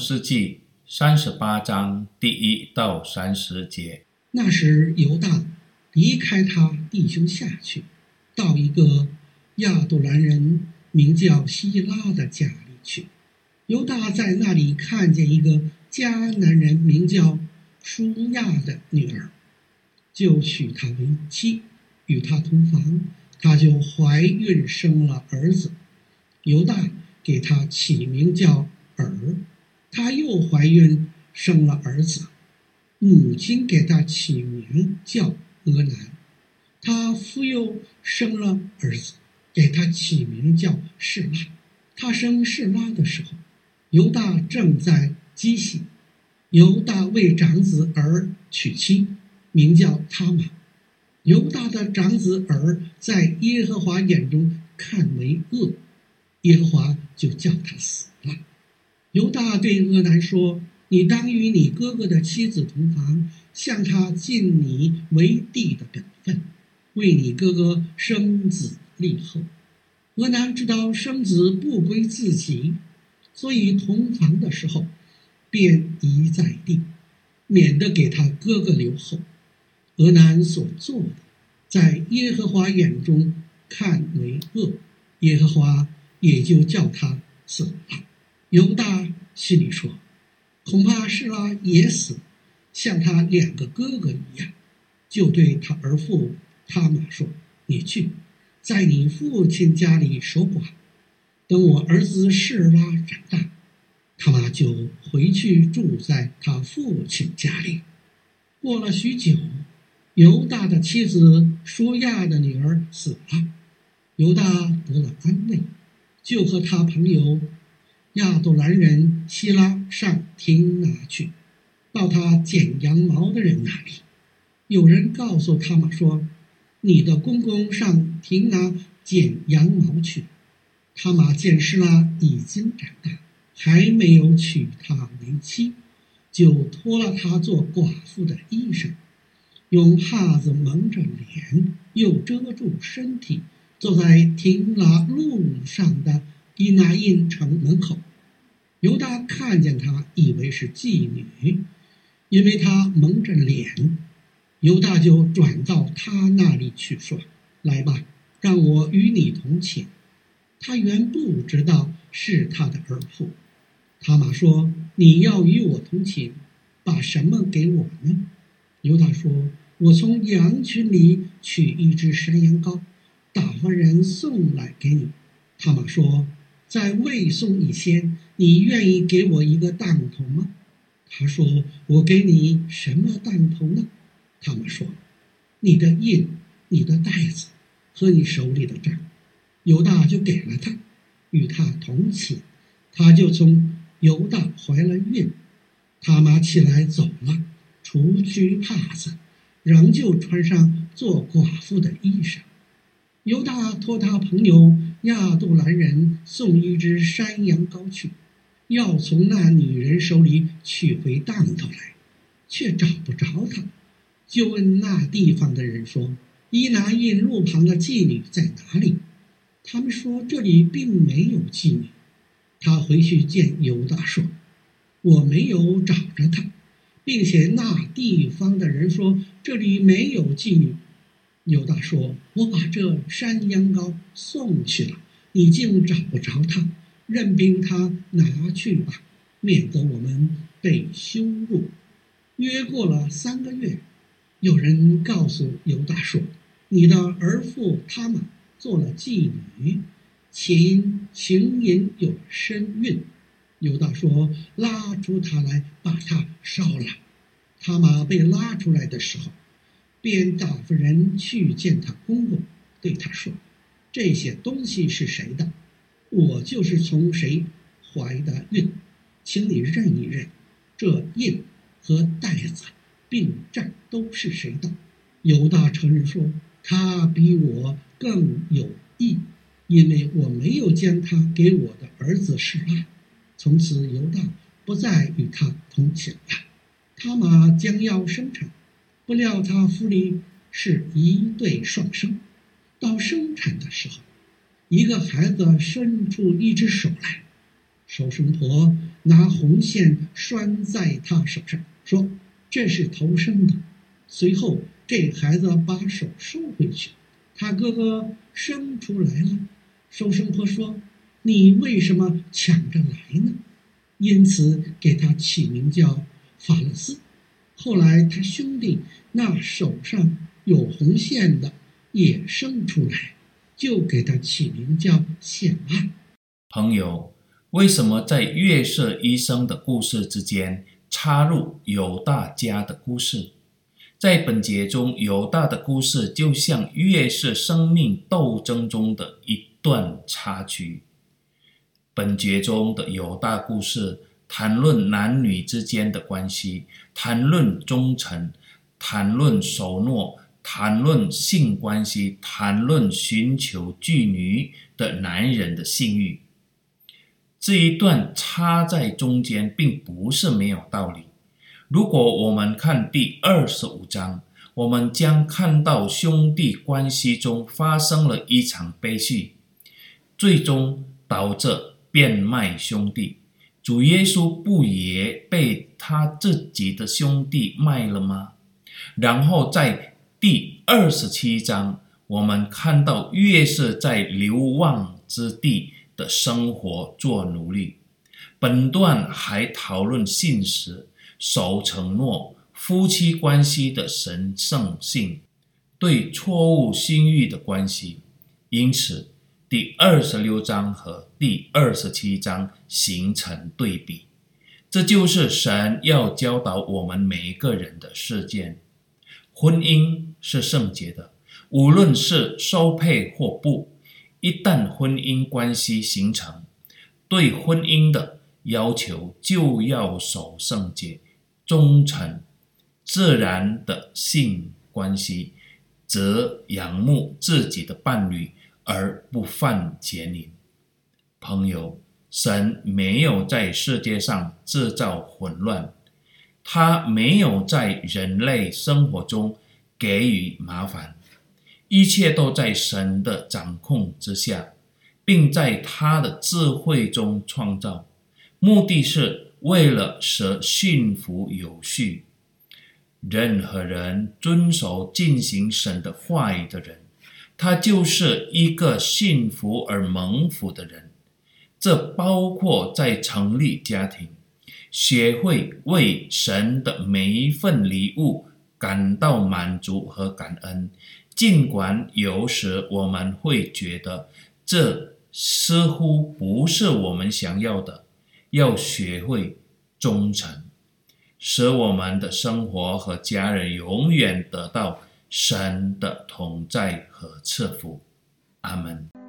世纪三十八章第一到三十节。那时犹大离开他弟兄下去，到一个亚杜兰人名叫希拉的家里去。犹大在那里看见一个迦南人名叫舒亚的女儿，就娶她为妻，与她同房，她就怀孕生了儿子。犹大给她起名叫珥，她又怀孕生了儿子，母亲给她起名叫俄南，她复又生了儿子，给他起名叫示拉。他生示拉的时候，犹大正在基洗，犹大为长子珥娶妻，名叫他玛。犹大的长子儿在耶和华眼中看为恶，耶和华就叫他死了。犹大对俄南说：“你当与你哥哥的妻子同房，向他尽你为弟的本分，为你哥哥生子立后。”俄南知道生子不归自己。所以同房的时候，便夷在地，免得给他哥哥留后。俄南所做的，在耶和华眼中看为恶，耶和华也就叫他死了。犹大心里说：恐怕示拉也死，像他两个哥哥一样。就对他儿父他玛说：“你去，在你父亲家里守寡。”等我儿子示拉长大，他玛就回去住在他父亲家里。过了许久，犹大的妻子舒亚的女儿死了，犹大得了安慰，就和他朋友亚杜兰人希拉上亭拿去，到他剪羊毛的人那里。有人告诉他玛说：“你的公公上亭拿剪羊毛去。”他玛见施拉已经长大，还没有娶她为妻，就脱了她做寡妇的衣裳，用帕子蒙着脸，又遮住身体，坐在亭拿路上的伊拿印城门口。犹大看见她，以为是妓女，因为她蒙着脸。犹大就转到她那里去说：“来吧，让我与你同寝。”他原不知道是他的儿妇。他玛说：“你要与我同寝，把什么给我呢？”犹大说：“我从羊群里取一只山羊羔，打发人送来给你。”他玛说：“在未送以前，你愿意给我一个当头吗？”他说：“我给你什么当头呢？”他们说：“你的印、你的袋子和你手里的杖。”犹大就给了他，与他同寝，他就从犹大怀了孕。他妈起来走了，除去帕子，仍旧穿上做寡妇的衣裳。犹大托他朋友亚杜兰人送一只山羊羔去，要从那女人手里取回当头来，却找不着他，就问那地方的人说：“伊拿印路旁的妓女在哪里？”他们说这里并没有妓女。他回去见犹大说：“我没有找着她，并且那地方的人说这里没有妓女。”犹大说：“我把这山羊羔送去了，你竟找不着她，任凭他拿去吧，免得我们被羞辱。”约过了三个月，有人告诉犹大说：“你的儿妇他玛。”做了妓女，且因行淫有身孕。犹大说：“拉出她来，把她烧了。”他玛被拉出来的时候，便打发人去见他公公，对他说：“这些东西是谁的？我就是从谁怀的孕，请你认一认，这印和袋子并杖都是谁的？”犹大承认说：“他比我。”更有意，因为我没有将他给我的儿子示拉。从此犹大不再与他同寝了。他玛将要生产，不料他腹里是一对双生。到生产的时候，一个孩子伸出一只手来，收生婆拿红线拴在他手上，说：“这是头生的。”随后，这孩子把手收回去。他哥哥生出来了。收生婆说：“你为什么抢着来呢？”因此给他起名叫法勒斯。后来他兄弟那手上有红线的也生出来，就给他起名叫显爱。朋友，为什么在月色医生的故事之间插入犹大家的故事？在本节中，犹大的故事就像月色生命斗争中的一段插曲。本节中的犹大故事谈论男女之间的关系，谈论忠诚，谈论守诺。谈论性关系，谈论寻求妓女的男人的性欲，这一段插在中间，并不是没有道理。如果我们看第二十五章，我们将看到兄弟关系中发生了一场悲剧，最终导致变卖兄弟。主耶稣不也被他自己的兄弟卖了吗？然后在第二十七章，我们看到约瑟在流亡之地的生活做奴隶。本段还讨论信实、守承诺、夫妻关系的神圣性，对错误性欲的关系。因此，第二十六章和第二十七章形成对比。这就是神要教导我们每一个人的事件。婚姻是圣洁的，无论是收配或不。一旦婚姻关系形成，对婚姻的要求就要守圣洁、忠诚。自然的性关系，则仰慕自己的伴侣而不犯奸淫。朋友，神没有在世界上制造混乱。他没有在人类生活中给予麻烦，一切都在神的掌控之下，并在他的智慧中创造，目的是为了使幸福有序。任何人遵守进行神的话语的人，他就是一个幸福而蒙福的人。这包括在成立家庭。学会为神的每一份礼物感到满足和感恩，尽管有时我们会觉得这似乎不是我们想要的。要学会忠诚，使我们的生活和家人永远得到神的同在和赐福。阿门。